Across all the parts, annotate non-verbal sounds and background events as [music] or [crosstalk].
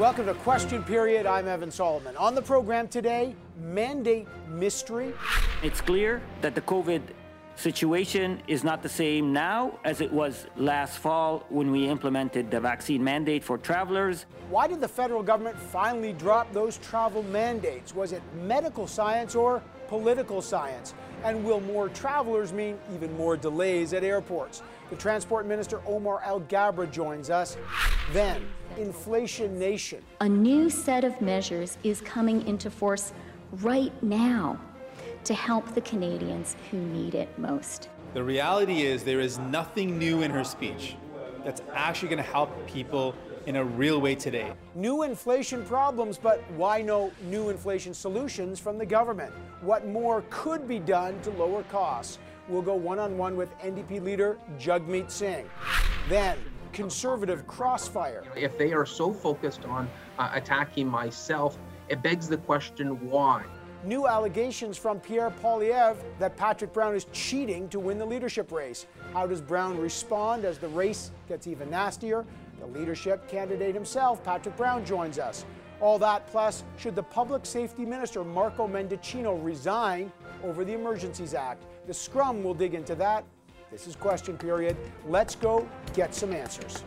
Welcome to Question Period. I'm Evan Solomon. On the program today, mandate mystery. It's clear that the COVID situation is not the same now as it was last fall when we implemented the vaccine mandate for travelers. Why did the federal government finally drop those travel mandates? Was it medical science or political science? And will more travelers mean even more delays at airports? The Transport Minister Omar Alghabra joins us. Then, Inflation Nation. A new set of measures is coming into force right now to help the Canadians who need it most. The reality is, there is nothing new in her speech that's actually going to help people in a real way today. New inflation problems, but why no new inflation solutions from the government? What more could be done to lower costs? We'll go one on one with NDP leader Jagmeet Singh. Then, conservative crossfire. If they are so focused on uh, attacking myself, it begs the question why? new allegations from Pierre Poilievre that Patrick Brown is cheating to win the leadership race. How does Brown respond as the race gets even nastier? The leadership candidate himself, Patrick Brown, joins us. All that plus, should the Public Safety Minister Marco Mendicino resign over the Emergencies Act? The Scrum will dig into that. This is question period. Let's go get some answers.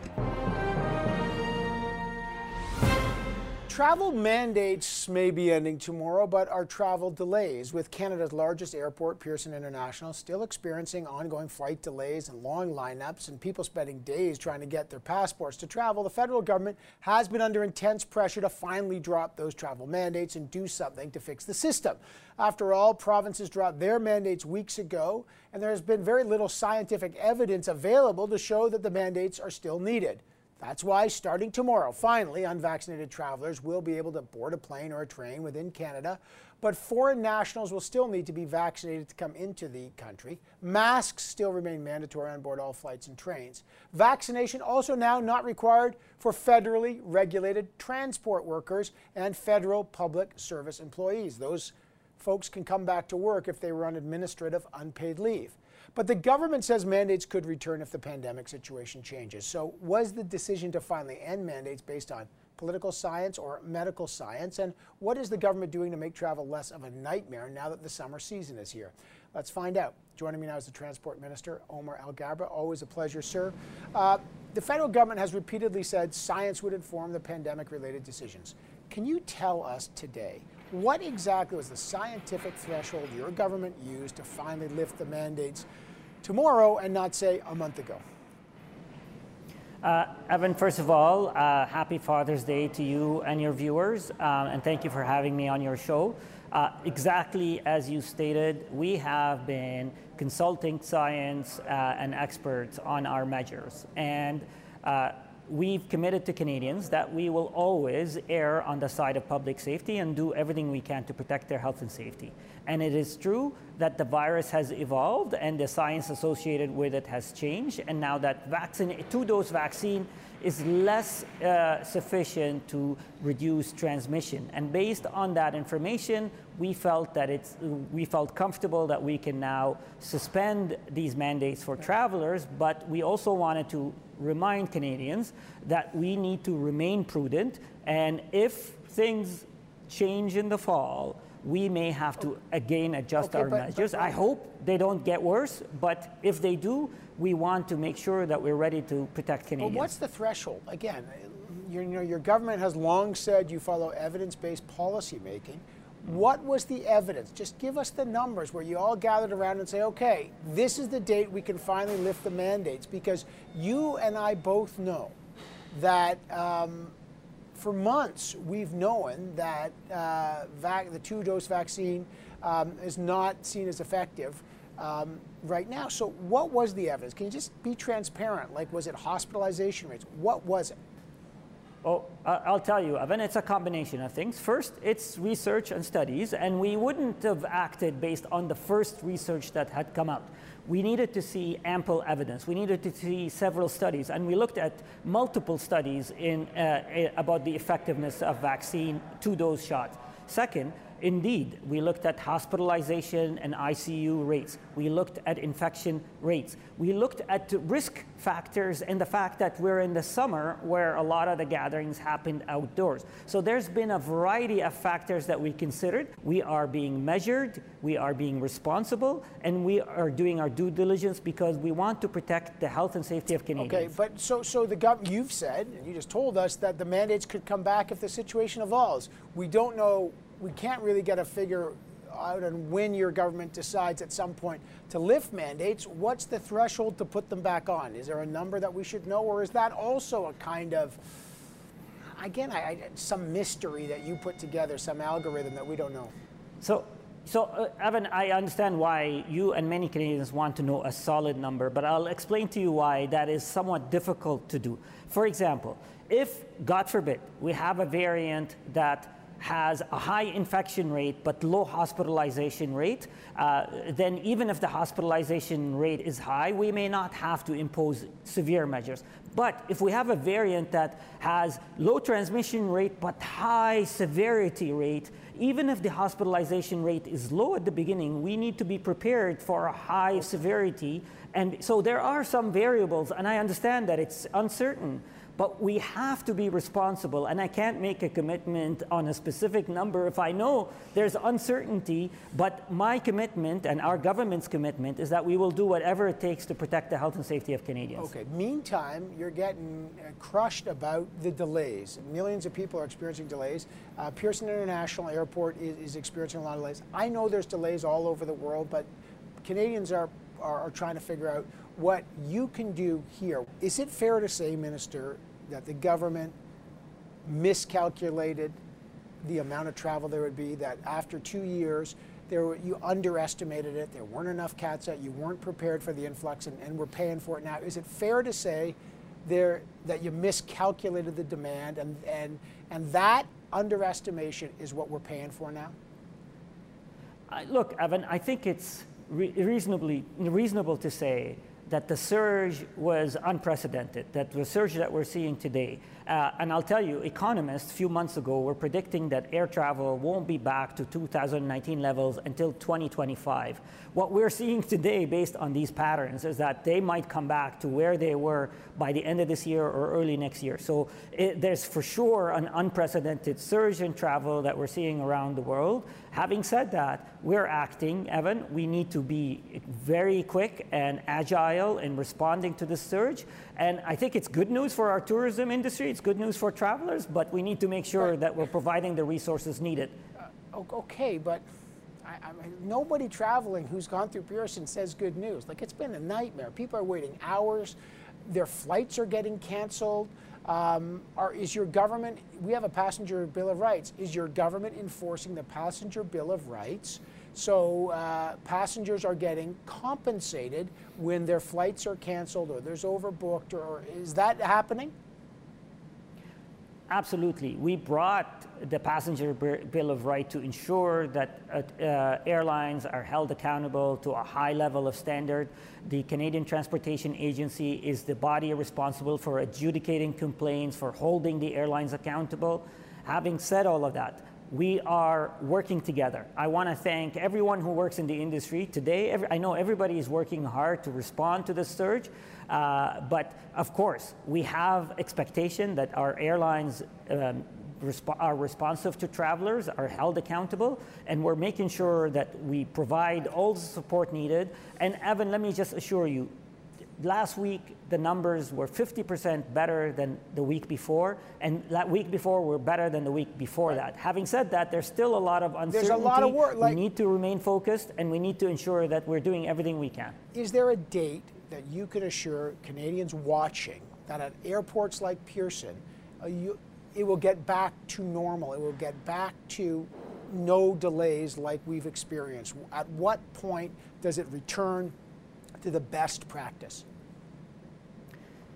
Travel mandates may be ending tomorrow, but are travel delays, with Canada's largest airport, Pearson International, still experiencing ongoing flight delays and long lineups and people spending days trying to get their passports to travel. The federal government has been under intense pressure to finally drop those travel mandates and do something to fix the system. After all, provinces dropped their mandates weeks ago, and there has been very little scientific evidence available to show that the mandates are still needed. That's why starting tomorrow, finally, unvaccinated travelers will be able to board a plane or a train within Canada, but foreign nationals will still need to be vaccinated to come into the country. Masks still remain mandatory on board all flights and trains. Vaccination also now not required for federally regulated transport workers and federal public service employees. Those folks can come back to work if they were on administrative unpaid leave. But the government says mandates could return if the pandemic situation changes. So, was the decision to finally end mandates based on political science or medical science? And what is the government doing to make travel less of a nightmare now that the summer season is here? Let's find out. Joining me now is the Transport Minister, Omar Alghabra. Always a pleasure, sir. Uh, the federal government has repeatedly said science would inform the pandemic related decisions. Can you tell us today what exactly was the scientific threshold your government used to finally lift the mandates tomorrow and not say a month ago? Uh, Evan, first of all, uh, happy Father's Day to you and your viewers, um, and thank you for having me on your show. Uh, exactly as you stated, we have been consulting science uh, and experts on our measures. And uh, we've committed to Canadians that we will always err on the side of public safety and do everything we can to protect their health and safety. And it is true that the virus has evolved and the science associated with it has changed. And now that vaccine, two-dose vaccine is less uh, sufficient to reduce transmission. And based on that information, we felt that it's, we felt comfortable that we can now suspend these mandates for travelers, but we also wanted to remind Canadians that we need to remain prudent. And if things change in the fall, we may have to again adjust okay, our but, measures. But, I hope they don't get worse, but if they do, we want to make sure that we're ready to protect Canadians. Well, what's the threshold? Again, you know, your government has long said you follow evidence-based policy making. What was the evidence? Just give us the numbers where you all gathered around and say, okay, this is the date we can finally lift the mandates. Because you and I both know that um, for months we've known that uh, the two dose vaccine um, is not seen as effective. Um, right now. So, what was the evidence? Can you just be transparent? Like, was it hospitalization rates? What was it? Well, I'll tell you, Evan, it's a combination of things. First, it's research and studies, and we wouldn't have acted based on the first research that had come out. We needed to see ample evidence. We needed to see several studies, and we looked at multiple studies in, uh, about the effectiveness of vaccine two-dose shots. Second, Indeed, we looked at hospitalization and ICU rates. We looked at infection rates. We looked at risk factors and the fact that we're in the summer where a lot of the gatherings happened outdoors. So there's been a variety of factors that we considered. We are being measured, we are being responsible, and we are doing our due diligence because we want to protect the health and safety of Canadians. Okay, but so so the gov- you've said and you just told us that the mandates could come back if the situation evolves. We don't know we can't really get a figure out on when your government decides at some point to lift mandates. What's the threshold to put them back on? Is there a number that we should know, or is that also a kind of again, I, I, some mystery that you put together, some algorithm that we don't know? So so, uh, Evan, I understand why you and many Canadians want to know a solid number, but I'll explain to you why that is somewhat difficult to do. For example, if, God forbid, we have a variant that has a high infection rate but low hospitalization rate, uh, then even if the hospitalization rate is high, we may not have to impose severe measures. But if we have a variant that has low transmission rate but high severity rate, even if the hospitalization rate is low at the beginning, we need to be prepared for a high severity. And so there are some variables, and I understand that it's uncertain. But we have to be responsible, and I can't make a commitment on a specific number if I know there's uncertainty. But my commitment and our government's commitment is that we will do whatever it takes to protect the health and safety of Canadians. Okay. Meantime, you're getting uh, crushed about the delays. Millions of people are experiencing delays. Uh, Pearson International Airport is, is experiencing a lot of delays. I know there's delays all over the world, but Canadians are, are, are trying to figure out what you can do here. Is it fair to say, Minister, that the government miscalculated the amount of travel there would be, that after two years, there were, you underestimated it, there weren't enough cats out, you weren't prepared for the influx, and, and we're paying for it now. Is it fair to say there that you miscalculated the demand and, and, and that underestimation is what we're paying for now? Look, Evan, I think it's re- reasonably reasonable to say that the surge was unprecedented, that the surge that we're seeing today. Uh, and I'll tell you, economists a few months ago were predicting that air travel won't be back to 2019 levels until 2025. What we're seeing today, based on these patterns, is that they might come back to where they were by the end of this year or early next year. So it, there's for sure an unprecedented surge in travel that we're seeing around the world. Having said that, we're acting, Evan. We need to be very quick and agile in responding to this surge. And I think it's good news for our tourism industry, it's good news for travelers, but we need to make sure that we're providing the resources needed. Uh, okay, but I, I mean, nobody traveling who's gone through Pearson says good news. Like, it's been a nightmare. People are waiting hours, their flights are getting canceled. Um, are, is your government, we have a passenger bill of rights, is your government enforcing the passenger bill of rights? So uh, passengers are getting compensated when their flights are canceled or there's overbooked, or is that happening? Absolutely. We brought the passenger bill of right to ensure that uh, uh, airlines are held accountable to a high level of standard. The Canadian Transportation Agency is the body responsible for adjudicating complaints, for holding the airlines accountable. Having said all of that, we are working together. I want to thank everyone who works in the industry today. Every, I know everybody is working hard to respond to the surge, uh, but of course, we have expectation that our airlines um, resp- are responsive to travelers, are held accountable, and we're making sure that we provide all the support needed. And Evan, let me just assure you, last week the numbers were 50% better than the week before, and that week before were better than the week before right. that. Having said that, there's still a lot of uncertainty. There's a lot of work. Like, we need to remain focused, and we need to ensure that we're doing everything we can. Is there a date that you can assure Canadians watching that at airports like Pearson, uh, you, it will get back to normal? It will get back to no delays like we've experienced. At what point does it return to the best practice?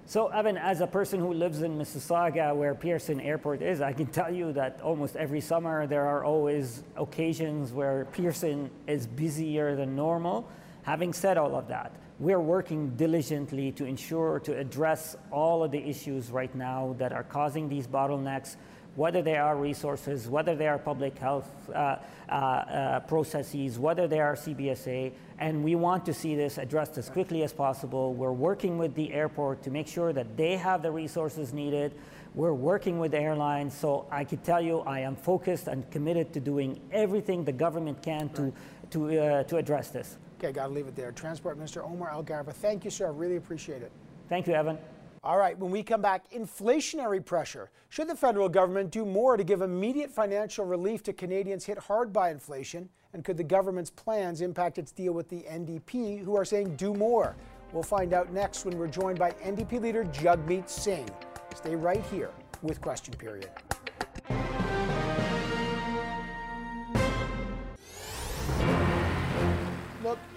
So, Evan, as a person who lives in Mississauga, where Pearson Airport is, I can tell you that almost every summer there are always occasions where Pearson is busier than normal. Having said all of that, we're working diligently to ensure to address all of the issues right now that are causing these bottlenecks. whether they are resources, whether they are public health uh, uh, uh, processes, whether they are CBSA, and we want to see this addressed as quickly as possible. We're working with the airport to make sure that they have the resources needed. We're working with airlines, so I can tell you I am focused and committed to doing everything the government can to, to, uh, to address this. Okay, got to leave it there. Transport Minister Omar Alghabra, thank you, sir. I really appreciate it. Thank you, Evan. All right, when we come back, inflationary pressure. Should the federal government do more to give immediate financial relief to Canadians hit hard by inflation? And could the government's plans impact its deal with the NDP, who are saying do more? We'll find out next when we're joined by NDP leader Jagmeet Singh. Stay right here with Question Period.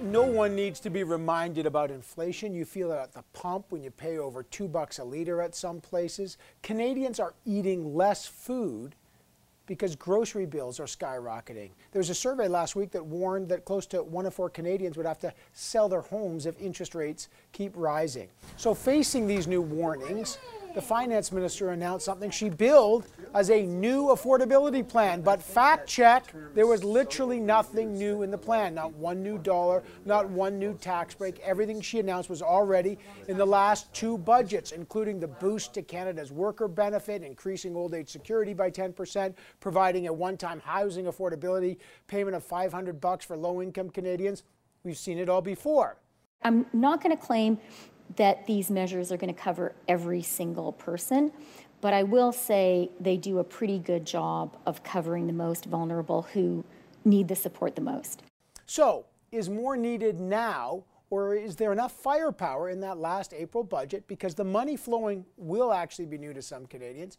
No one needs to be reminded about inflation. You feel it at the pump when you pay over two bucks a litre at some places. Canadians are eating less food because grocery bills are skyrocketing. There was a survey last week that warned that close to one in four Canadians would have to sell their homes if interest rates keep rising. So, facing these new warnings, the finance minister announced something she billed as a new affordability plan. But fact check, there was literally nothing new in the plan. Not one new dollar, not one new tax break. Everything she announced was already in the last two budgets, including the boost to Canada's worker benefit, increasing old age security by 10%, providing a one-time housing affordability payment of 500 bucks for low-income Canadians. We've seen it all before. I'm not going to claim that these measures are going to cover every single person, but I will say they do a pretty good job of covering the most vulnerable who need the support the most. So, is more needed now, or is there enough firepower in that last April budget? Because the money flowing will actually be new to some Canadians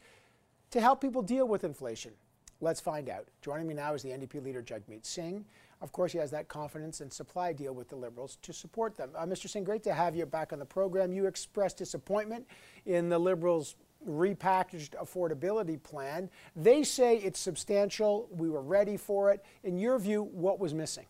to help people deal with inflation. Let's find out. Joining me now is the NDP leader, Jagmeet Singh. Of course, he has that confidence and supply deal with the Liberals to support them. Uh, Mr. Singh, great to have you back on the program. You expressed disappointment in the Liberals' repackaged affordability plan. They say it's substantial. We were ready for it. In your view, what was missing?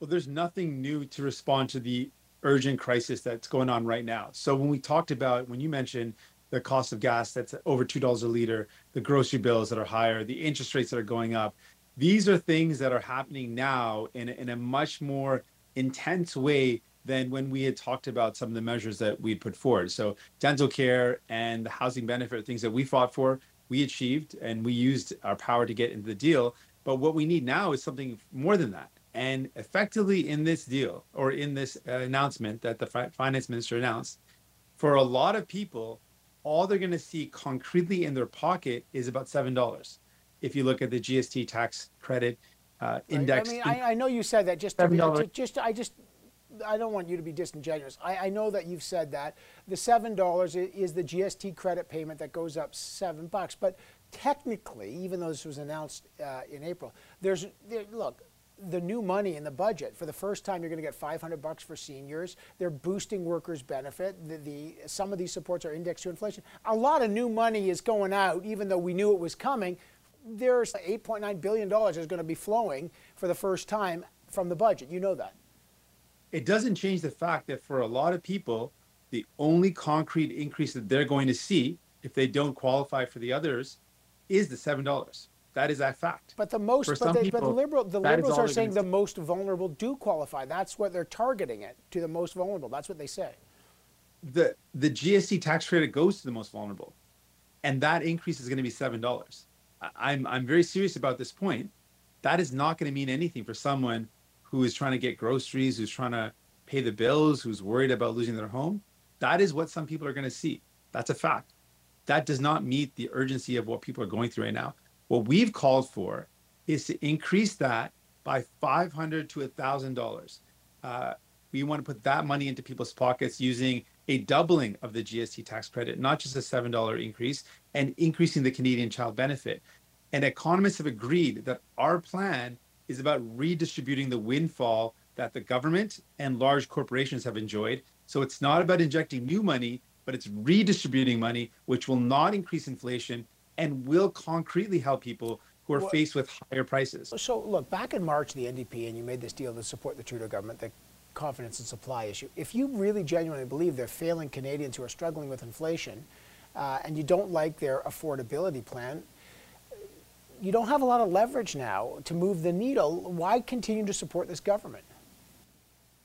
Well, there's nothing new to respond to the urgent crisis that's going on right now. So when we talked about, when you mentioned the cost of gas that's over $2 a liter, the grocery bills that are higher, the interest rates that are going up, these are things that are happening now in, in a much more intense way than when we had talked about some of the measures that we'd put forward. So dental care and the housing benefit things that we fought for, we achieved and we used our power to get into the deal. But what we need now is something more than that. And effectively in this deal or in this uh, announcement that the fi- finance minister announced, for a lot of people, all they're going to see concretely in their pocket is about seven dollars if you look at the GST tax credit uh, index. I mean, I, I, know you said that just to, to, just I just I don't want you to be disingenuous. I, I know that you've said that. The seven dollars is the GST credit payment that goes up seven bucks, but technically, even though this was announced uh, in April, there's there, look the new money in the budget for the first time you're going to get 500 bucks for seniors. They're boosting workers benefit. The, the, some of these supports are indexed to inflation. A lot of new money is going out even though we knew it was coming there's $8.9 billion is going to be flowing for the first time from the budget. You know that. It doesn't change the fact that for a lot of people, the only concrete increase that they're going to see if they don't qualify for the others is the $7. That is that fact. But the most, but, they, people, but, the liberal, the liberals are saying the see. most vulnerable do qualify. That's what they're targeting it to the most vulnerable. That's what they say. The the GST tax credit goes to the most vulnerable, and that increase is going to be seven dollars. I'm I'm very serious about this point. That is not going to mean anything for someone who is trying to get groceries, who's trying to pay the bills, who's worried about losing their home. That is what some people are going to see. That's a fact. That does not meet the urgency of what people are going through right now. What we've called for is to increase that by 500 to $1,000. Uh, we want to put that money into people's pockets using a doubling of the GST tax credit, not just a $7 increase, and increasing the Canadian child benefit. And economists have agreed that our plan is about redistributing the windfall that the government and large corporations have enjoyed. So it's not about injecting new money, but it's redistributing money, which will not increase inflation and will concretely help people who are well, faced with higher prices. So, look, back in March, the NDP, and you made this deal to support the Trudeau government, the confidence and supply issue. If you really genuinely believe they're failing Canadians who are struggling with inflation, uh, and you don't like their affordability plan, you don't have a lot of leverage now to move the needle. Why continue to support this government?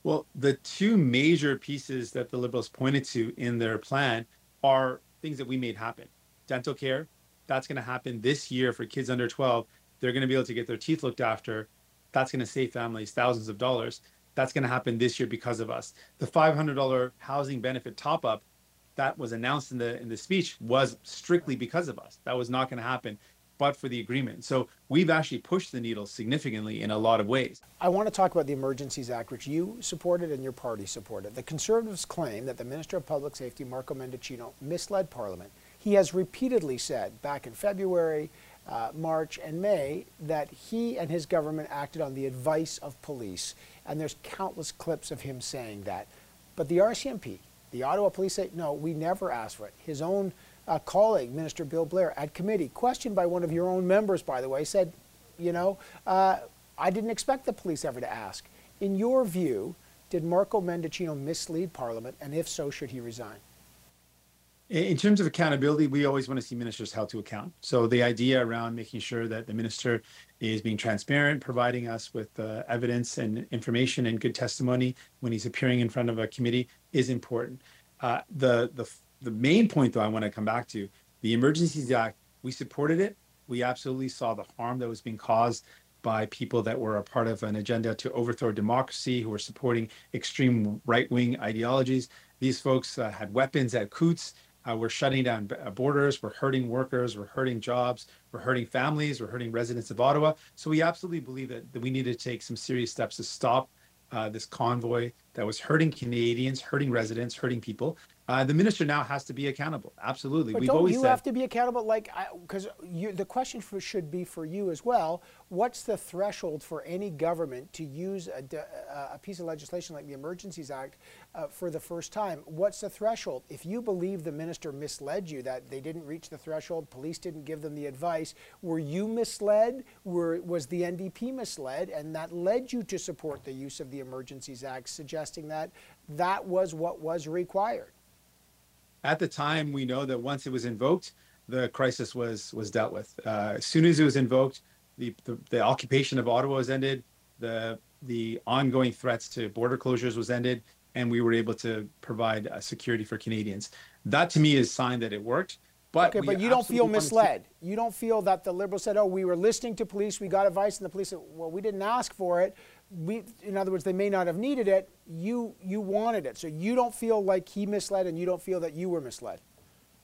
Well, the two major pieces that the Liberals pointed to in their plan are things that we made happen. Dental care, that's going to happen this year for kids under 12. They're going to be able to get their teeth looked after. That's going to save families thousands of dollars. That's going to happen this year because of us. The $500 housing benefit top up that was announced in the in the speech was strictly because of us. That was not going to happen but for the agreement. So we've actually pushed the needle significantly in a lot of ways. I want to talk about the Emergencies Act, which you supported and your party supported. The Conservatives claim that the Minister of Public Safety, Marco Mendicino, misled Parliament. He has repeatedly said back in February, uh, March, and May that he and his government acted on the advice of police. And there's countless clips of him saying that. But the RCMP, the Ottawa Police say, no, we never asked for it. His own uh, colleague, Minister Bill Blair, at committee, questioned by one of your own members, by the way, said, you know, uh, I didn't expect the police ever to ask. In your view, did Marco Mendicino mislead Parliament, and if so, should he resign? In terms of accountability, we always want to see ministers held to account. So the idea around making sure that the minister is being transparent, providing us with uh, evidence and information and good testimony when he's appearing in front of a committee is important. Uh, the the the main point, though, I want to come back to the Emergencies Act. We supported it. We absolutely saw the harm that was being caused by people that were a part of an agenda to overthrow democracy, who were supporting extreme right wing ideologies. These folks uh, had weapons at Coutts. Uh, we're shutting down uh, borders. We're hurting workers. We're hurting jobs. We're hurting families. We're hurting residents of Ottawa. So we absolutely believe that, that we need to take some serious steps to stop uh, this convoy that was hurting Canadians, hurting residents, hurting people. Uh, the minister now has to be accountable. Absolutely, but we've don't always you said, have to be accountable? Like, because the question for, should be for you as well. What's the threshold for any government to use a, a piece of legislation like the Emergencies Act uh, for the first time? What's the threshold? If you believe the minister misled you, that they didn't reach the threshold, police didn't give them the advice, were you misled? Were, was the NDP misled, and that led you to support the use of the Emergencies Act, suggesting that that was what was required? at the time, we know that once it was invoked, the crisis was was dealt with. Uh, as soon as it was invoked, the, the, the occupation of Ottawa was ended. The the ongoing threats to border closures was ended, and we were able to provide uh, security for Canadians. That to me is a sign that it worked. But okay, but you don't feel misled. To... You don't feel that the Liberals said, "Oh, we were listening to police, we got advice," and the police said, "Well, we didn't ask for it." We, in other words, they may not have needed it. You, you wanted it, so you don't feel like he misled, and you don't feel that you were misled.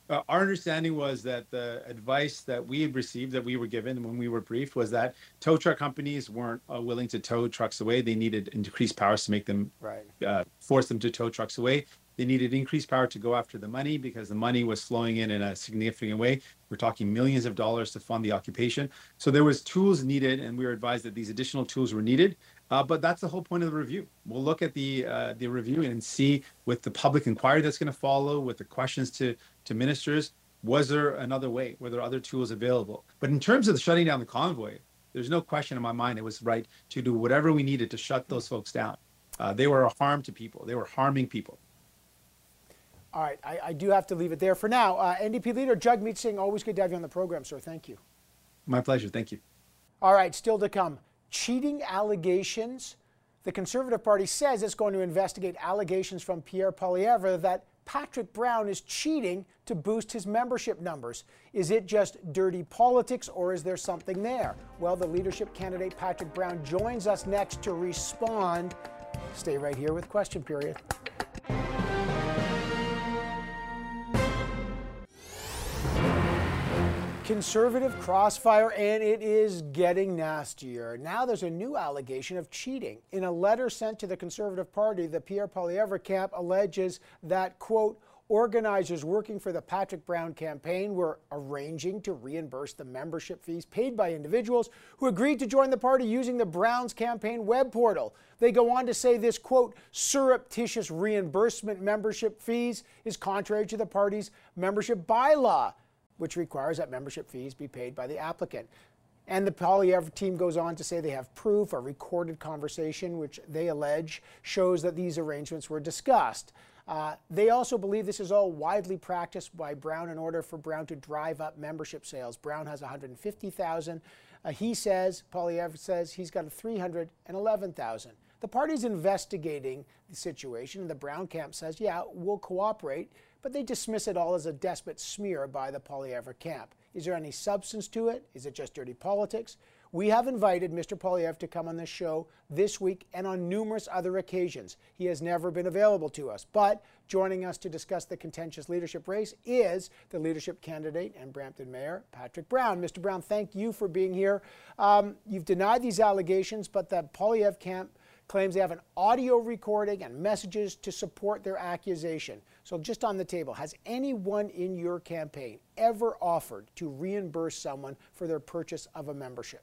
Uh, our understanding was that the advice that we had received, that we were given when we were briefed, was that tow truck companies weren't uh, willing to tow trucks away. They needed increased powers to make them right. uh, force them to tow trucks away. They needed increased power to go after the money because the money was flowing in in a significant way. We're talking millions of dollars to fund the occupation. So there was tools needed, and we were advised that these additional tools were needed. Uh, but that's the whole point of the review. We'll look at the uh, the review and see with the public inquiry that's going to follow, with the questions to to ministers, was there another way? Were there other tools available? But in terms of shutting down the convoy, there's no question in my mind it was right to do whatever we needed to shut those folks down. Uh, they were a harm to people. They were harming people. All right, I, I, do have to leave it there for now. Uh, NDP leader Jagmeet Singh, always good to have you on the program, sir. Thank you. My pleasure. Thank you. All right, still to come. Cheating allegations. The Conservative Party says it's going to investigate allegations from Pierre Poilievre that Patrick Brown is cheating to boost his membership numbers. Is it just dirty politics or is there something there? Well, the leadership candidate Patrick Brown joins us next to respond. Stay right here with Question Period. Conservative crossfire, and it is getting nastier. Now there's a new allegation of cheating. In a letter sent to the Conservative Party, the Pierre Poilievre camp alleges that, quote, organizers working for the Patrick Brown campaign were arranging to reimburse the membership fees paid by individuals who agreed to join the party using the Browns campaign web portal. They go on to say this, quote, surreptitious reimbursement membership fees is contrary to the party's membership bylaw which requires that membership fees be paid by the applicant. And the Poilievre team goes on to say they have proof, a recorded conversation, which they allege shows that these arrangements were discussed. Uh, they also believe this is all widely practiced by Brown in order for Brown to drive up membership sales. Brown has 150,000. Uh, he says, Poilievre says, he's got 311,000. The party's investigating the situation, and the Brown camp says, yeah, we'll cooperate, but they dismiss it all as a desperate smear by the Poilievre camp. Is there any substance to it? Is it just dirty politics? We have invited Mr. Poilievre to come on this show this week and on numerous other occasions. He has never been available to us, but joining us to discuss the contentious leadership race is the leadership candidate and Brampton Mayor, Patrick Brown. Mr. Brown, thank you for being here. Um, you've denied these allegations, but the Poilievre camp claims they have an audio recording and messages to support their accusation. So, just on the table, has anyone in your campaign ever offered to reimburse someone for their purchase of a membership?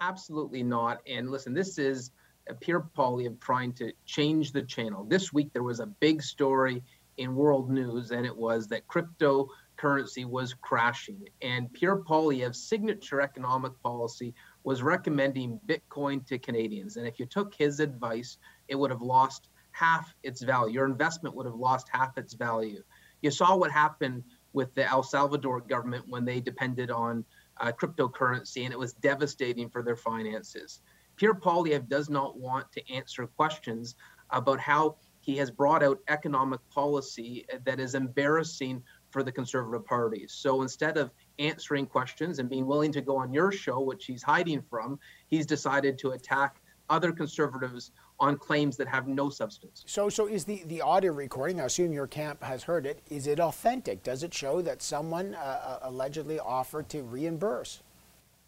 Absolutely not. And listen, this is a Pierre of trying to change the channel. This week there was a big story in world news, and it was that cryptocurrency was crashing. And Pierre Poilievre's signature economic policy was recommending Bitcoin to Canadians. And if you took his advice, it would have lost half its value. Your investment would have lost half its value. You saw what happened with the El Salvador government when they depended on uh, cryptocurrency, and it was devastating for their finances. Pierre Poilievre does not want to answer questions about how he has brought out economic policy that is embarrassing for the Conservative Party. So instead of answering questions and being willing to go on your show, which he's hiding from, he's decided to attack other conservatives on claims that have no substance. So, so is the, the audio recording, I assume your camp has heard it, is it authentic? Does it show that someone uh, uh allegedly offered to reimburse?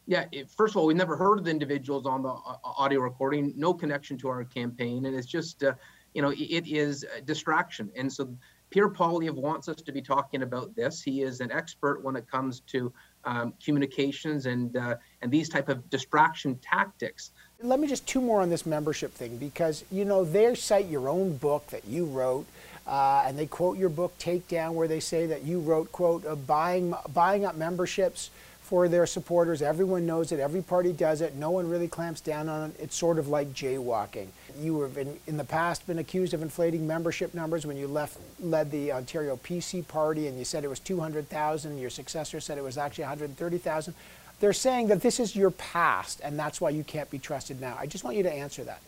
Yeah, it, first of all, we never heard of the individuals on the uh, audio recording, no connection to our campaign, and it's just, uh, you know, it is distraction. And so Pierre Poilievre wants us to be talking about this. He is an expert when it comes to um, communications and uh, and these type of distraction tactics. Let me just two more on this membership thing because you know they cite your own book that you wrote, uh, and they quote your book Takedown, where they say that you wrote quote buying buying up memberships for their supporters. Everyone knows it. Every party does it. No one really clamps down on it. It's sort of like jaywalking. You have in, in the past been accused of inflating membership numbers when you left led the Ontario PC party and you said it was 200,000. Your successor said it was actually 130,000. They're saying that this is your past and that's why you can't be trusted now. I just want you to answer that.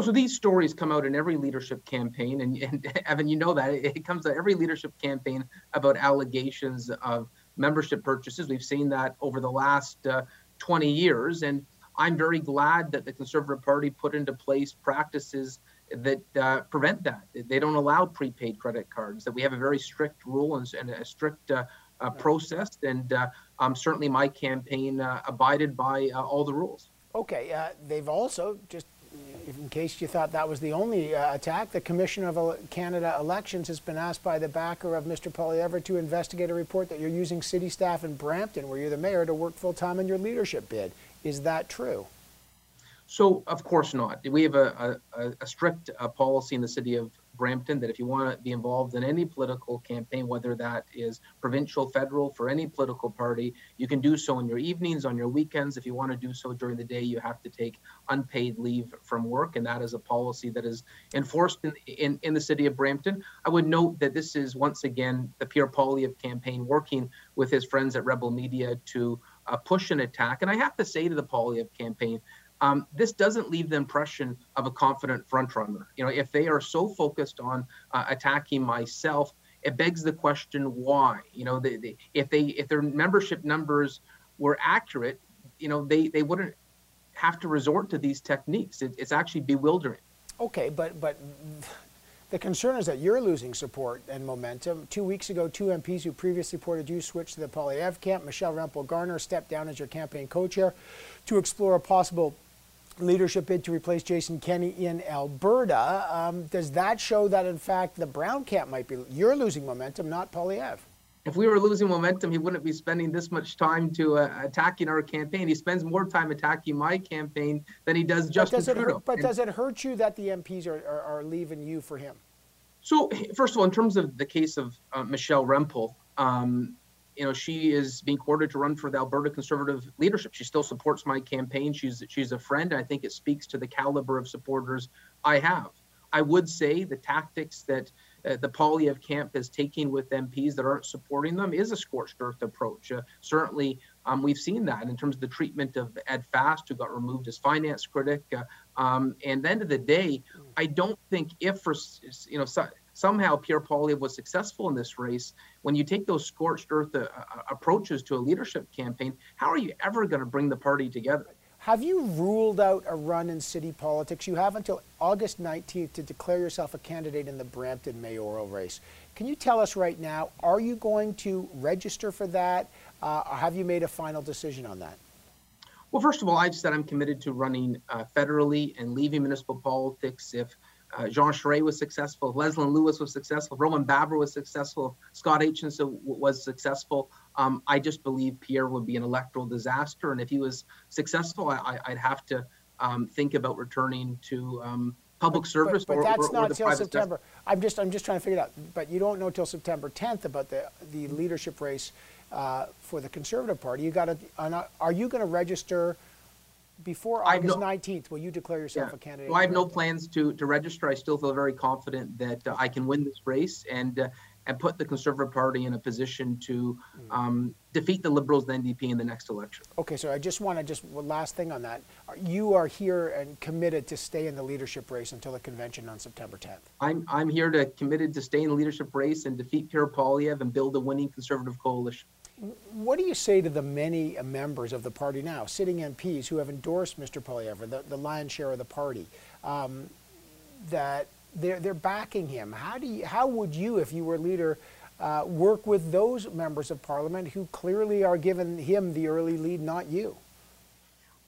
So these stories come out in every leadership campaign, and, and [laughs] Evan, you know that it, it comes to every leadership campaign about allegations of membership purchases. We've seen that over the last uh, 20 years. And I'm very glad that the Conservative Party put into place practices that uh, prevent that. They don't allow prepaid credit cards, that we have a very strict rule and, and a strict uh, uh, process. And uh, um, certainly my campaign uh, abided by all the rules. Okay. they've also just in case you thought that was the only uh, attack, the Commission of Canada Elections has been asked by the backer of Mr. Poilievre to investigate a report that you're using city staff in Brampton, where you're the mayor, to work full time in your leadership bid. Is that true? So, of course not. We have a, a, a strict uh, policy in the city of Brampton that if you want to be involved in any political campaign, whether that is provincial, federal, for any political party, you can do so in your evenings, on your weekends. If you want to do so during the day, you have to take unpaid leave from work, and that is a policy that is enforced in, in, in the city of Brampton. I would note that this is once again the Pierre Poilievre campaign working with his friends at Rebel Media to uh, push an attack. And I have to say to the Poilievre campaign, um, this doesn't leave the impression of a confident frontrunner. You know, if they are so focused on uh, attacking myself, it begs the question why. You know, they, they, if they if their membership numbers were accurate, you know, they they wouldn't have to resort to these techniques. It, it's actually bewildering. Okay, but but the concern is that you're losing support and momentum. Two weeks ago, two MPs who previously supported you switched to the Poilievre camp. Michelle Rempel Garner stepped down as your campaign co-chair to explore a possible leadership bid to replace Jason Kenney in Alberta. Um, does that show that, in fact, the Brown camp might be, you're losing momentum, not Poilievre? If we were losing momentum, he wouldn't be spending this much time to uh, attacking our campaign. He spends more time attacking my campaign than he does Justin but does Trudeau. Hurt, but and, does it hurt you that the MPs are, are, are, leaving you for him? So, first of all, in terms of the case of uh, Michelle Rempel, um, you know, she is being courted to run for the Alberta Conservative leadership. She still supports my campaign. She's she's a friend. I think it speaks to the caliber of supporters I have. I would say the tactics that uh, the Poilievre camp is taking with MPs that aren't supporting them is a scorched earth approach. Uh, certainly, um, we've seen that in terms of the treatment of Ed Fast, who got removed as finance critic. Uh, um, and the end of the day, I don't think if for you know somehow Pierre Poilievre was successful in this race, when you take those scorched earth uh, approaches to a leadership campaign, how are you ever going to bring the party together? Have you ruled out a run in city politics? You have until August 19th to declare yourself a candidate in the Brampton mayoral race. Can you tell us right now, are you going to register for that? Uh, or have you made a final decision on that? Well, first of all, I've said I'm committed to running uh, federally and leaving municipal politics if uh, Jean Charest was successful, Leslyn Lewis was successful, Roman Baber was successful, Scott Aitchison was successful. Um, I just believe Pierre would be an electoral disaster. And if he was successful, I, would have to um, think about returning to um, public service. But, but, but or, that's or, not till September. I'm just I'm just trying to figure it out. But you don't know till September 10th about the the leadership race uh, for the Conservative Party. You got to. Are you going to register? Before August no, 19th, will you declare yourself yeah. a candidate? Well, I have no plans to, to register. I still feel very confident that uh, I can win this race and uh, and put the Conservative Party in a position to hmm. um, defeat the Liberals, the NDP, in the next election. Okay, so I just want to just one last thing on that. You are here and committed to stay in the leadership race until the convention on September 10th. I'm I'm here to committed to stay in the leadership race and defeat Pierre Poilievre and build a winning Conservative coalition. What do you say to the many members of the party now, sitting MPs who have endorsed Mr. Poilievre, the, the lion's share of the party, um, that they're, they're backing him? How, do you, how would you, if you were leader, uh, work with those members of parliament who clearly are giving him the early lead, not you?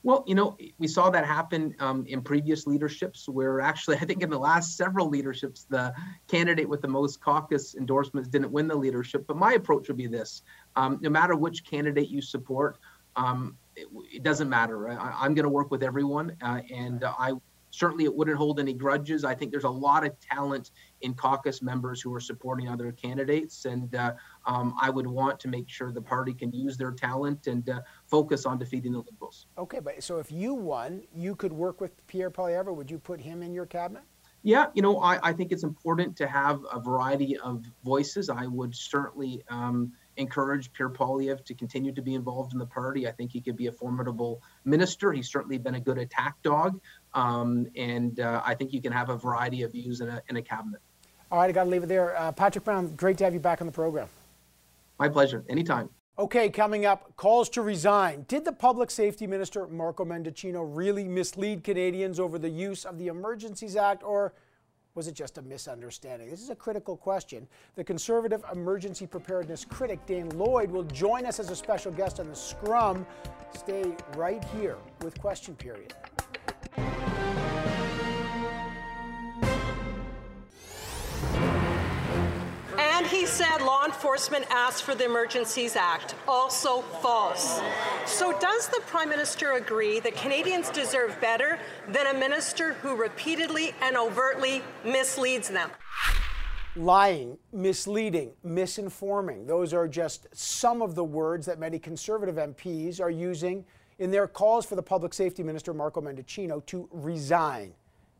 Well, you know, we saw that happen um, in previous leaderships where actually, [laughs] I think in the last several leaderships, the candidate with the most caucus endorsements didn't win the leadership. But my approach would be this um, no matter which candidate you support, um, it, it, doesn't matter. I, am going to work with everyone, uh, and I certainly it wouldn't hold any grudges. I think there's a lot of talent in caucus members who are supporting other candidates, and uh, um, I would want to make sure the party can use their talent and uh, focus on defeating the Liberals. Okay, but so if you won, you could work with Pierre Poilievre. Would you put him in your cabinet? Yeah, you know, I, I think it's important to have a variety of voices. I would certainly. Um, encourage Pierre Poilievre to continue to be involved in the party. I think he could be a formidable minister. He's certainly been a good attack dog. Um, and uh, I think you can have a variety of views in a, in a cabinet. All right, I got to leave it there. Uh, Patrick Brown, great to have you back on the program. My pleasure. Anytime. Okay, coming up, calls to resign. Did the public safety minister, Marco Mendicino, really mislead Canadians over the use of the Emergencies Act, or was it just a misunderstanding? This is a critical question. The conservative emergency preparedness critic, Dane Lloyd, will join us as a special guest on the Scrum. Stay right here with Question Period. Said law enforcement asked for the Emergencies Act. Also false. So, does the Prime Minister agree that Canadians deserve better than a minister who repeatedly and overtly misleads them? Lying, misleading, misinforming. Those are just some of the words that many Conservative MPs are using in their calls for the Public Safety Minister, Marco Mendicino, to resign.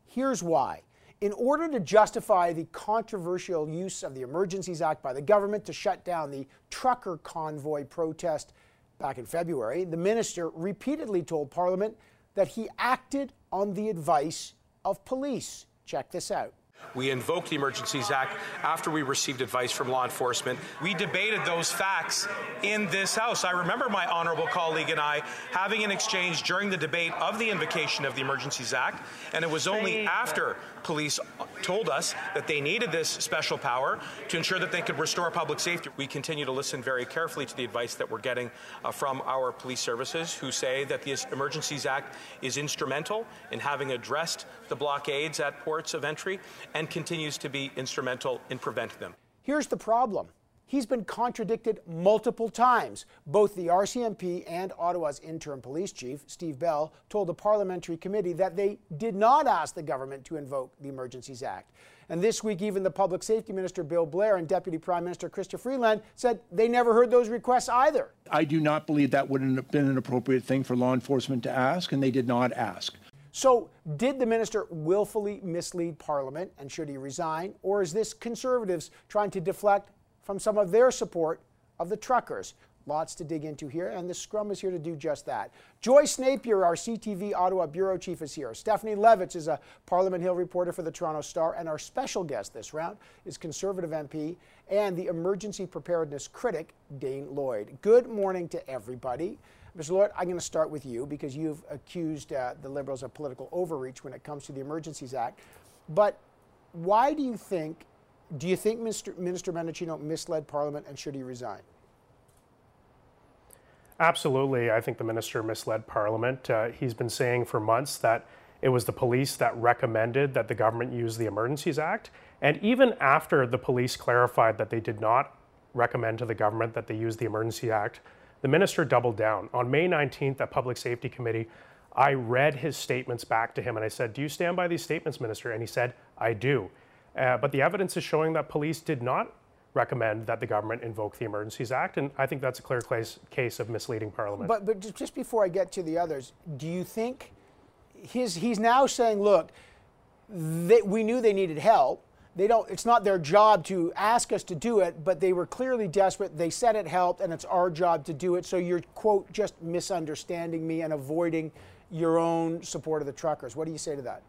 Here's why. In order to justify the controversial use of the Emergencies Act by the government to shut down the trucker convoy protest back in February, the minister repeatedly told Parliament that he acted on the advice of police. Check this out. We invoked the Emergencies Act after we received advice from law enforcement. We debated those facts in this House. I remember my honorable colleague and I having an exchange during the debate of the invocation of the Emergencies Act, and it was only uh, after police told us that they needed this special power to ensure that they could restore public safety. We continue to listen very carefully to the advice that we're getting uh, from our police services who say that the Emergencies Act is instrumental in having addressed the blockades at ports of entry and continues to be instrumental in preventing them. Here's the problem. He's been contradicted multiple times. Both the RCMP and Ottawa's interim police chief, Steve Bell, told the parliamentary committee that they did not ask the government to invoke the Emergencies Act. And this week, even the public safety minister, Bill Blair, and Deputy Prime Minister Chrystia Freeland said they never heard those requests either. I do not believe that would have been an appropriate thing for law enforcement to ask, and they did not ask. So, did the minister willfully mislead Parliament and should he resign? Or is this Conservatives trying to deflect from some of their support of the truckers? Lots to dig into here, and the Scrum is here to do just that. Joyce Napier, our CTV Ottawa Bureau Chief, is here. Stephanie Levitz is a Parliament Hill reporter for the Toronto Star, and our special guest this round is Conservative MP and the emergency preparedness critic, Dane Lloyd. Good morning to everybody. Mr. Lloyd, I'm going to start with you because you've accused uh, the Liberals of political overreach when it comes to the Emergencies Act. But why do you think, do you think. Minister Mendicino misled Parliament and should he resign? Absolutely. I think the minister misled Parliament. Uh, he's been saying for months that it was the police that recommended that the government use the Emergencies Act. And even after the police clarified that they did not recommend to the government that they use the Emergency Act, the minister doubled down. On May 19th at Public Safety Committee, I read his statements back to him and I said, Do you stand by these statements, Minister? And he said, I do. Uh, but the evidence is showing that police did not recommend that the government invoke the Emergencies Act, and I think that's a clear case, of misleading Parliament. But, but just before I get to the others, do you think his, he's now saying, look, they, we knew they needed help. They don't. It's not their job to ask us to do it, but they were clearly desperate. They said it helped, and it's our job to do it. So you're quote just misunderstanding me and avoiding your own support of the truckers. What do you say to that?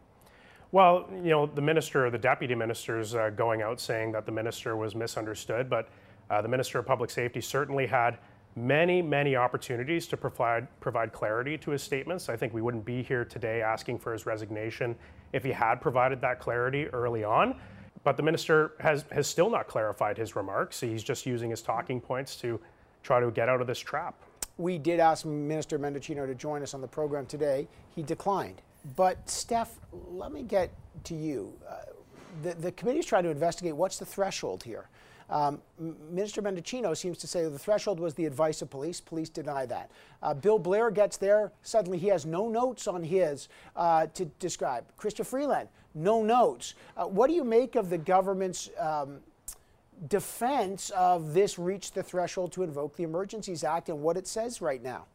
Well, you know, the minister or the deputy ministers uh, going out saying that the minister was misunderstood, but uh, the minister of public safety certainly had many, many opportunities to provide provide clarity to his statements. I think we wouldn't be here today asking for his resignation if he had provided that clarity early on. But the minister has has still not clarified his remarks. He's just using his talking points to try to get out of this trap. We did ask Minister Mendicino to join us on the program today. He declined. But Steph, let me get to you. Uh, the, the committee is trying to investigate what's the threshold here. Um, Minister Mendicino seems to say the threshold was the advice of police. Police deny that. Uh, Bill Blair gets there. Suddenly he has no notes on his uh, to describe. Chrystia Freeland, no notes. Uh, what do you make of the government's um, defense of this reached the threshold to invoke the Emergencies Act and what it says right now?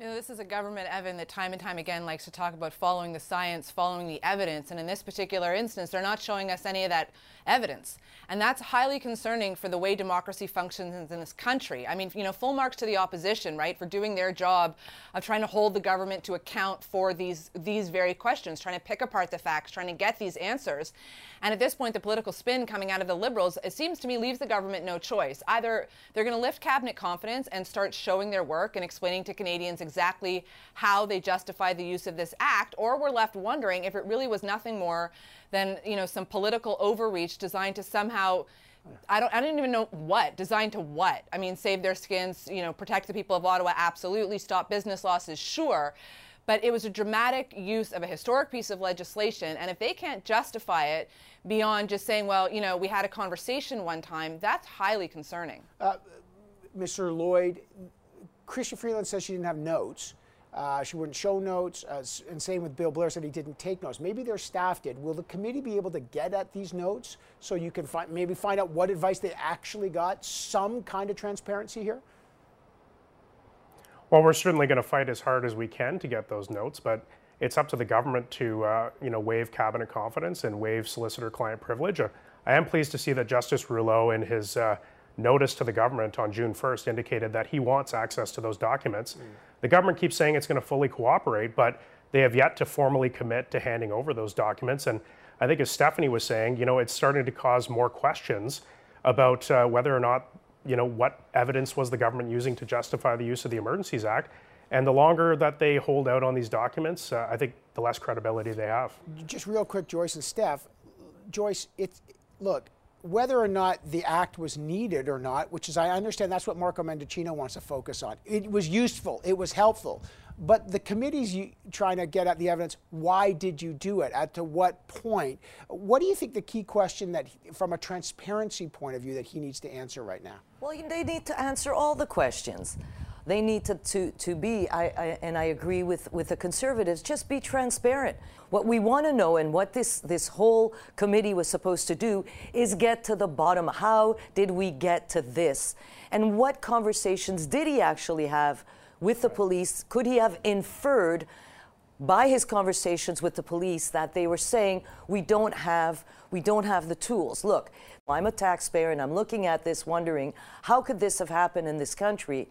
You know, this is a government, Evan, that time and time again likes to talk about following the science, following the evidence. And in this particular instance, they're not showing us any of that evidence. And that's highly concerning for the way democracy functions in this country. I mean, you know, full marks to the opposition, right, for doing their job of trying to hold the government to account for these, these very questions, trying to pick apart the facts, trying to get these answers. And at this point, the political spin coming out of the Liberals, it seems to me, leaves the government no choice. Either they're going to lift cabinet confidence and start showing their work and explaining to Canadians exactly how they justify the use of this act, or we're left wondering if it really was nothing more than you know some political overreach designed to somehow I don't I don't even know what designed to what? I mean save their skins you know protect the people of Ottawa absolutely stop business losses sure. But it was a dramatic use of a historic piece of legislation and if they can't justify it beyond just saying well you know we had a conversation one time that's highly concerning. Uh, Mr. Lloyd Chrystia Freeland says she didn't have notes uh, she wouldn't show notes, uh, and same with Bill Blair said he didn't take notes. Maybe their staff did. Will the committee be able to get at these notes so you can find, maybe find out what advice they actually got? Some kind of transparency here. Well, we're certainly going to fight as hard as we can to get those notes, but it's up to the government to, uh, you know, waive cabinet confidence and waive solicitor-client privilege. Uh, I am pleased to see that Justice Rouleau, in his uh, notice to the government on June 1st, indicated that he wants access to those documents. Mm. The government keeps saying it's going to fully cooperate, but they have yet to formally commit to handing over those documents. And I think, as Stephanie was saying, you know, it's starting to cause more questions about uh, whether or not, you know, what evidence was the government using to justify the use of the Emergencies Act. And the longer that they hold out on these documents, uh, I think the less credibility they have. Just real quick, Joyce and Steph. Joyce, it's look, whether or not the act was needed or not, which is, I understand that's what Marco Mendicino wants to focus on. It was useful, it was helpful. But the committee's trying to get at the evidence. Why did you do it? At to what point? What do you think the key question that, from a transparency point of view, that he needs to answer right now? Well, they need to answer all the questions. They need to, to, to be, I, I, and I agree with, with the conservatives, just be transparent. What we want to know and what this, this whole committee was supposed to do is get to the bottom. How did we get to this? And what conversations did he actually have with the police? Could he have inferred by his conversations with the police that they were saying we don't have we don't have the tools. Look, I'm a taxpayer and I'm looking at this wondering how could this have happened in this country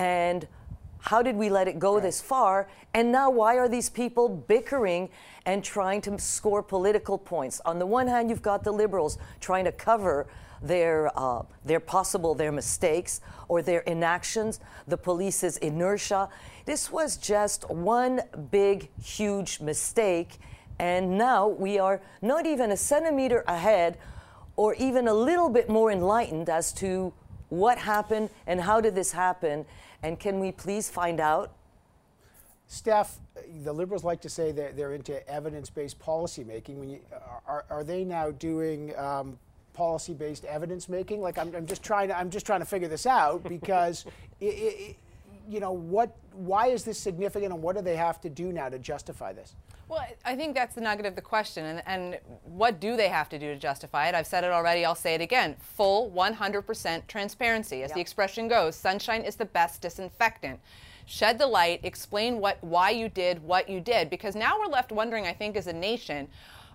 and how did we let it go right. this far? And now, why are these people bickering and trying to score political points? On the one hand, you've got the liberals trying to cover their, uh, their possible their mistakes or their inactions, the police's inertia. This was just one big, huge mistake. And now we are not even a centimeter ahead or even a little bit more enlightened as to what happened and how did this happen. And can we please find out? Steph, the Liberals like to say that they're into evidence-based policy making. When you, are, are they now doing um, policy-based evidence making? Like I'm, I'm, just trying to I'm just trying to figure this out because [laughs] it, it, you know what why is this significant and what do they have to do now to justify this? Well, I think that's the nugget of the question. And, and what do they have to do to justify it? I've said it already, I'll say it again. Full 100% transparency. As yep. the expression goes, sunshine is the best disinfectant shed the light, explain what why you did what you did because now we're left wondering I think as a nation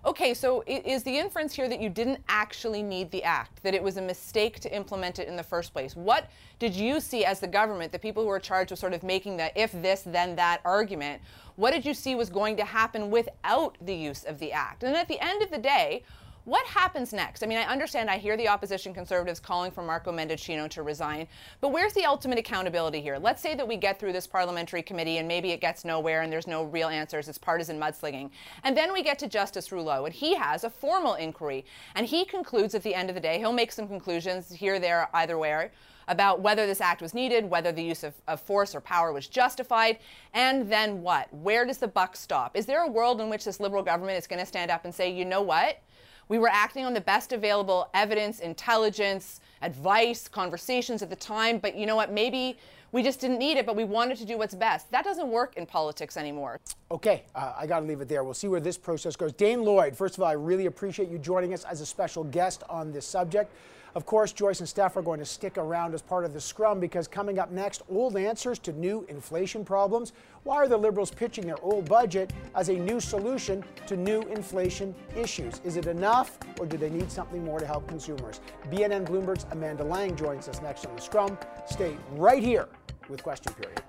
Okay, so is the inference here that you didn't actually need the act, that it was a mistake to implement it in the first place? What did you see as the government, the people who were charged with sort of making the if this, then that argument? What did you see was going to happen without the use of the act? And at the end of the day, what happens next? I mean, I understand, I hear the opposition conservatives calling for Marco Mendicino to resign, but where's the ultimate accountability here? Let's say that we get through this parliamentary committee and maybe it gets nowhere and there's no real answers, it's partisan mudslinging. And then we get to Justice Rouleau, and he has a formal inquiry, and he concludes at the end of the day, he'll make some conclusions here, there, either way about whether this act was needed, whether the use of, of, force or power was justified, and then what? Where does the buck stop? Is there a world in which this liberal government is going to stand up and say, you know what? We were acting on the best available evidence, intelligence, advice, conversations at the time, but you know what? Maybe we just didn't need it, but we wanted to do what's best. That doesn't work in politics anymore. Okay, uh, I got to leave it there. We'll see where this process goes. Dane Lloyd, first of all, I really appreciate you joining us as a special guest on this subject. Of course, Joyce and Steph are going to stick around as part of the scrum because coming up next, old answers to new inflation problems. Why are the Liberals pitching their old budget as a new solution to new inflation issues? Is it enough or do they need something more to help consumers? BNN Bloomberg's Amanda Lang joins us next on the scrum. Stay right here with Question Period.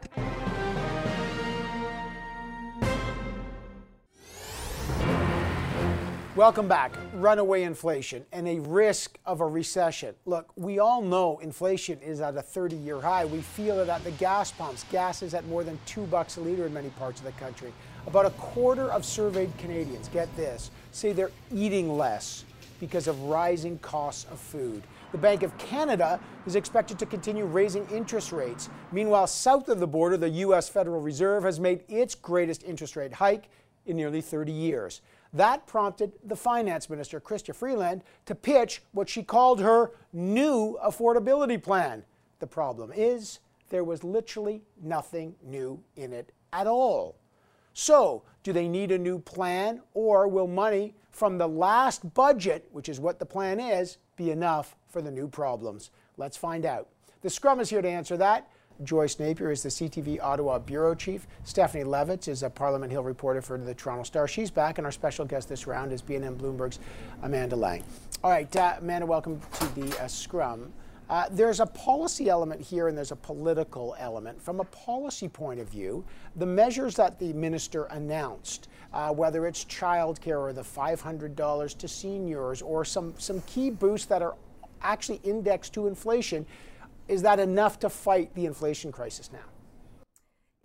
Welcome back. Runaway inflation and a risk of a recession. Look, we all know inflation is at a 30 year high. We feel it at the gas pumps. Gas is at more than two bucks a liter in many parts of the country. About a quarter of surveyed Canadians, get this, say they're eating less because of rising costs of food. The Bank of Canada is expected to continue raising interest rates. Meanwhile, south of the border, the U.S. Federal Reserve has made its greatest interest rate hike in nearly 30 years. That prompted the finance minister, Chrystia Freeland, to pitch what she called her new affordability plan. The problem is, there was literally nothing new in it at all. So, do they need a new plan, or will money from the last budget, which is what the plan is, be enough for the new problems? Let's find out. The Scrum is here to answer that. Joyce Napier is the CTV Ottawa Bureau Chief. Stephanie Levitz is a Parliament Hill reporter for the Toronto Star. She's back, and our special guest this round is BNN Bloomberg's Amanda Lang. All right, uh, Amanda, welcome to the uh, Scrum. Uh, there's a policy element here and there's a political element. From a policy point of view, the measures that the minister announced, uh, whether it's childcare or the $500 to seniors or some, some key boosts that are actually indexed to inflation, is that enough to fight the inflation crisis now?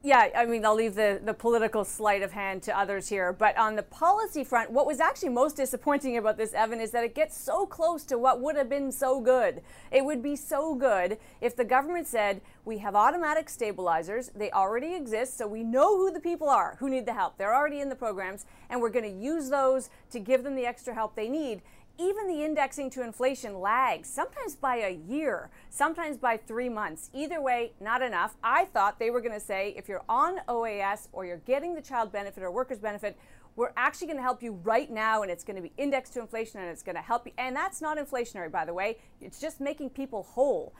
Yeah, I mean, I'll leave the, the political sleight of hand to others here. But on the policy front, what was actually most disappointing about this, Evan, is that it gets so close to what would have been so good. It would be so good if the government said, we have automatic stabilizers, they already exist, so we know who the people are who need the help. They're already in the programs, and we're going to use those to give them the extra help they need even the indexing to inflation lags, sometimes by a year, sometimes by three months. Either way, not enough. I thought they were going to say if you're on OAS or you're getting the child benefit or workers' benefit, we're actually going to help you right now and it's going to be indexed to inflation and it's going to help you. And that's not inflationary, by the way, it's just making people whole.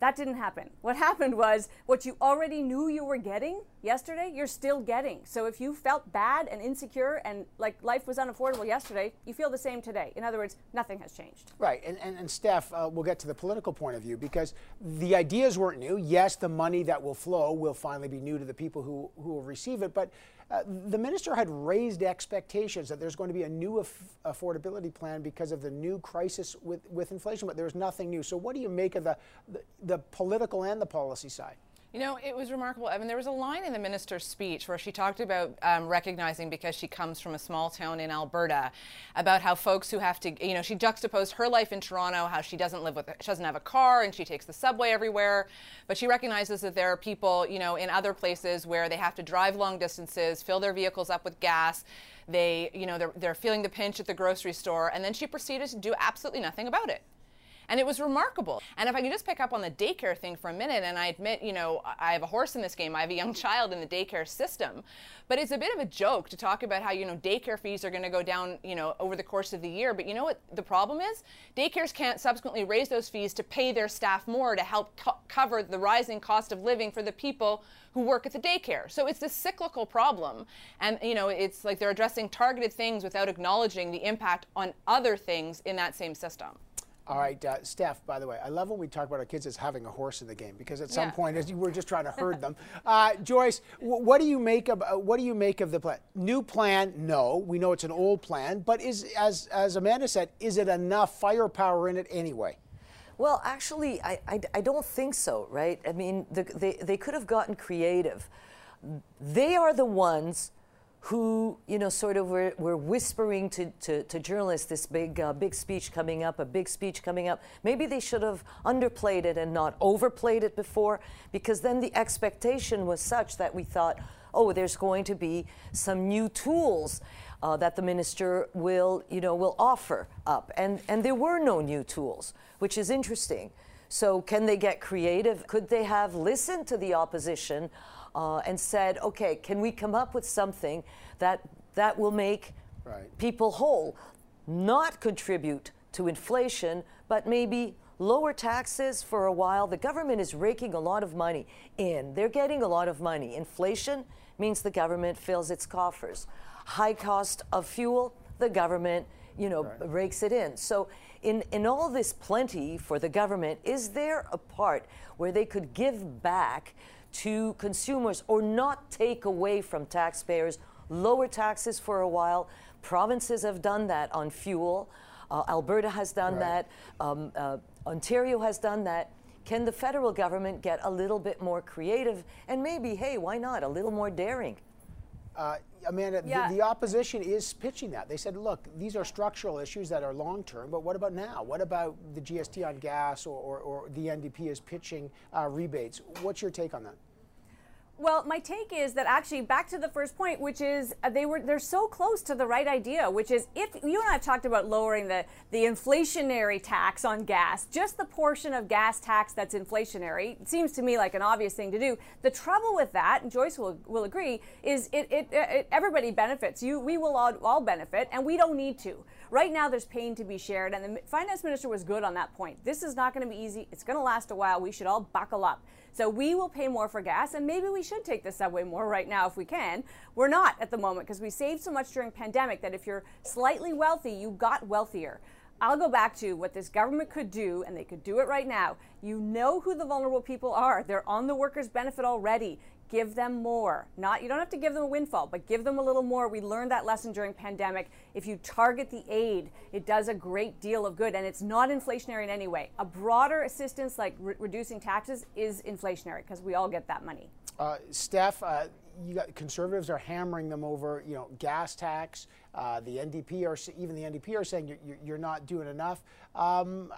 That didn't happen. What happened was what you already knew you were getting yesterday, you're still getting. So if you felt bad and insecure and like life was unaffordable yesterday, you feel the same today. In other words, nothing has changed. Right. And, and, and Steph, uh, we'll get to the political point of view because the ideas weren't new. Yes, the money that will flow will finally be new to the people who, who will receive it. But uh, the minister had raised expectations that there's going to be a new af- affordability plan because of the new crisis with, with inflation, but there's nothing new. So, what do you make of the, the, the political and the policy side? You know, it was remarkable, Evan. There was a line in the minister's speech where she talked about um, recognizing, because she comes from a small town in Alberta, about how folks who have to, you know, she juxtaposed her life in Toronto, how she doesn't live with, she doesn't have a car and she takes the subway everywhere. But she recognizes that there are people, you know, in other places where they have to drive long distances, fill their vehicles up with gas. They, you know, they're, they're feeling the pinch at the grocery store. And then she proceeded to do absolutely nothing about it. And it was remarkable. And if I could just pick up on the daycare thing for a minute, and I admit, you know, I have a horse in this game. I have a young [laughs] child in the daycare system. But it's a bit of a joke to talk about how, you know, daycare fees are going to go down, you know, over the course of the year. But you know what the problem is? Daycares can't subsequently raise those fees to pay their staff more to help co- cover the rising cost of living for the people who work at the daycare. So it's this cyclical problem. And, you know, it's like they're addressing targeted things without acknowledging the impact on other things in that same system. All right, uh, Steph, by the way, I love when we talk about our kids as having a horse in the game because at some yeah. point as you were just trying to herd them. [laughs] Uh, Joyce, w- what do you make of uh, what do you make of the plan? New plan? No, we know it's an old plan, but is as as Amanda said, is it enough firepower in it anyway? Well, actually, I, I, I don't think so, right? I mean, the, they, they could have gotten creative. They are the ones who, you know, sort of were, were whispering to, to, to journalists this big, uh, big speech coming up, a big speech coming up. Maybe they should have underplayed it and not overplayed it before, because then the expectation was such that we thought, oh, there's going to be some new tools. Uh, that the minister will, you know, will offer up, and and there were no new tools, which is interesting. So, can they get creative? Could they have listened to the opposition uh, and said, okay, can we come up with something that, that will make right. people whole, not contribute to inflation, but maybe lower taxes for a while. The government is raking a lot of money in. They're getting a lot of money. Inflation means the government fills its coffers. High cost of fuel, the government, you know, right. rakes it in. So in, in all this plenty for the government, is there a part where they could give back to consumers or not take away from taxpayers, lower taxes for a while. Provinces have done that on fuel. Uh, Alberta has done right. that. Um, uh, Ontario has done that. Can the federal government get a little bit more creative and maybe, hey, why not, a little more daring? Uh, Amanda, yeah. the, the, opposition is pitching that. They said, look, these are structural issues that are long term, but what about now? What about the GST on gas or, or, or the NDP is pitching uh, rebates? What's your take on that? Well, my take is that actually back to the first point, which is uh, they were they're so close to the right idea, which is if you and I have talked about lowering the the inflationary tax on gas, just the portion of gas tax that's inflationary, it seems to me like an obvious thing to do. The trouble with that, and Joyce will will agree, is it it, it everybody benefits. You we will all, all benefit, and we don't need to. Right now, there's pain to be shared, and the finance minister was good on that point. This is not going to be easy. It's going to last a while. We should all buckle up. So we will pay more for gas, and maybe we should take the subway more right now if we can. We're not at the moment because we saved so much during pandemic that if you're slightly wealthy, you got wealthier. I'll go back to what this government could do, and they could do it right now. You know who the vulnerable people are. They're on the workers' benefit already give them more. Not you don't have to give them a windfall, but give them a little more. We learned that lesson during pandemic. If you target the aid, it does a great deal of good and it's not inflationary in any way. A broader assistance like re- reducing taxes is inflationary because we all get that money. Uh, Steph, uh, got conservatives are hammering them over, you know, gas tax. Uh, the NDP are even the NDP are saying you're, you're not doing enough. Um,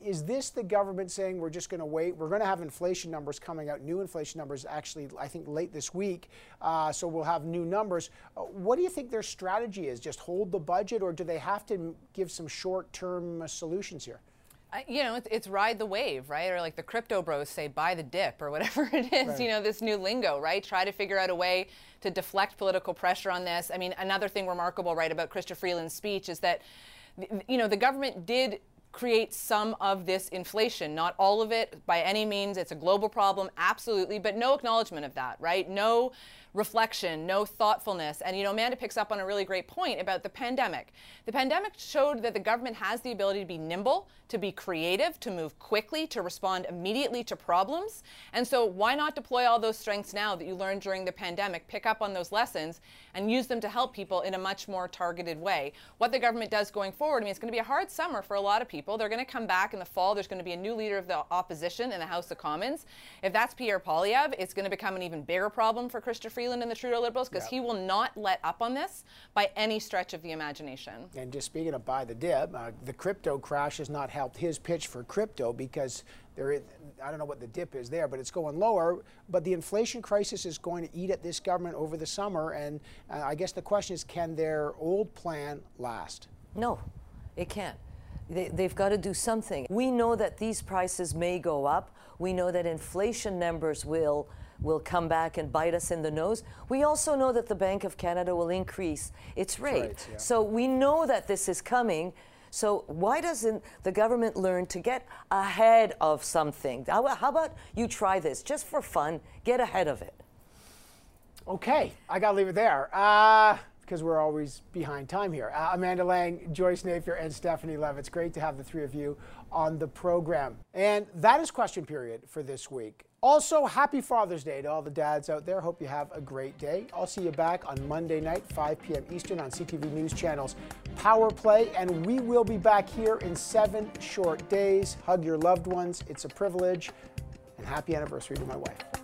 is this the government saying we're just going to wait? We're going to have inflation numbers coming out, new inflation numbers actually, I think, late this week. Uh, so we'll have new numbers. Uh, what do you think their strategy is? Just hold the budget, or do they have to give some short term uh, solutions here? You know, it's, it's, ride the wave, right? Or like the crypto bros say, buy the dip, or whatever [laughs] it is, right. you know, this new lingo, right? Try to figure out a way to deflect political pressure on this. I mean, another thing remarkable, right, about Chrystia Freeland's speech is that, you know, the government did create some of this inflation. Not all of it by any means. It's a global problem, absolutely, but no acknowledgement of that, right? No reflection, no thoughtfulness. And, you know, Amanda picks up on a really great point about the pandemic. The pandemic showed that the government has the ability to be nimble, to be creative, to move quickly, to respond immediately to problems. And so, why not deploy all those strengths now that you learned during the pandemic, pick up on those lessons, and use them to help people in a much more targeted way? What the government does going forward, I mean, it's going to be a hard summer for a lot of people. They're going to come back in the fall. There's going to be a new leader of the opposition in the House of Commons. If that's Pierre Poilievre, it's going to become an even bigger problem for Chrystia Freeland and the Trudeau Liberals because he will not let up on this by any stretch of the imagination. And just speaking of buy the dip, uh, the crypto crash has not helped his pitch for crypto because there is, I don't know what the dip is there, but it's going lower. But the inflation crisis is going to eat at this government over the summer. And uh, I guess the question is can their old plan last? No, it can't. They, they've got to do something. We know that these prices may go up. We know that inflation numbers will will come back and bite us in the nose. We also know that the Bank of Canada will increase its rate. Right, yeah. So we know that this is coming. So why doesn't the government learn to get ahead of something? How, how about you try this just for fun? Get ahead of it. Okay, I got to leave it there. Uh, because we're always behind time here. Uh, Amanda Lang, Joyce Napier, and Stephanie Lev. It's great to have the three of you on the program. And that is question period for this week. Also, happy Father's Day to all the dads out there. Hope you have a great day. I'll see you back on Monday night, 5 p.m. Eastern on CTV News Channel's Power Play. And we will be back here in seven short days. Hug your loved ones. It's a privilege. And happy anniversary to my wife.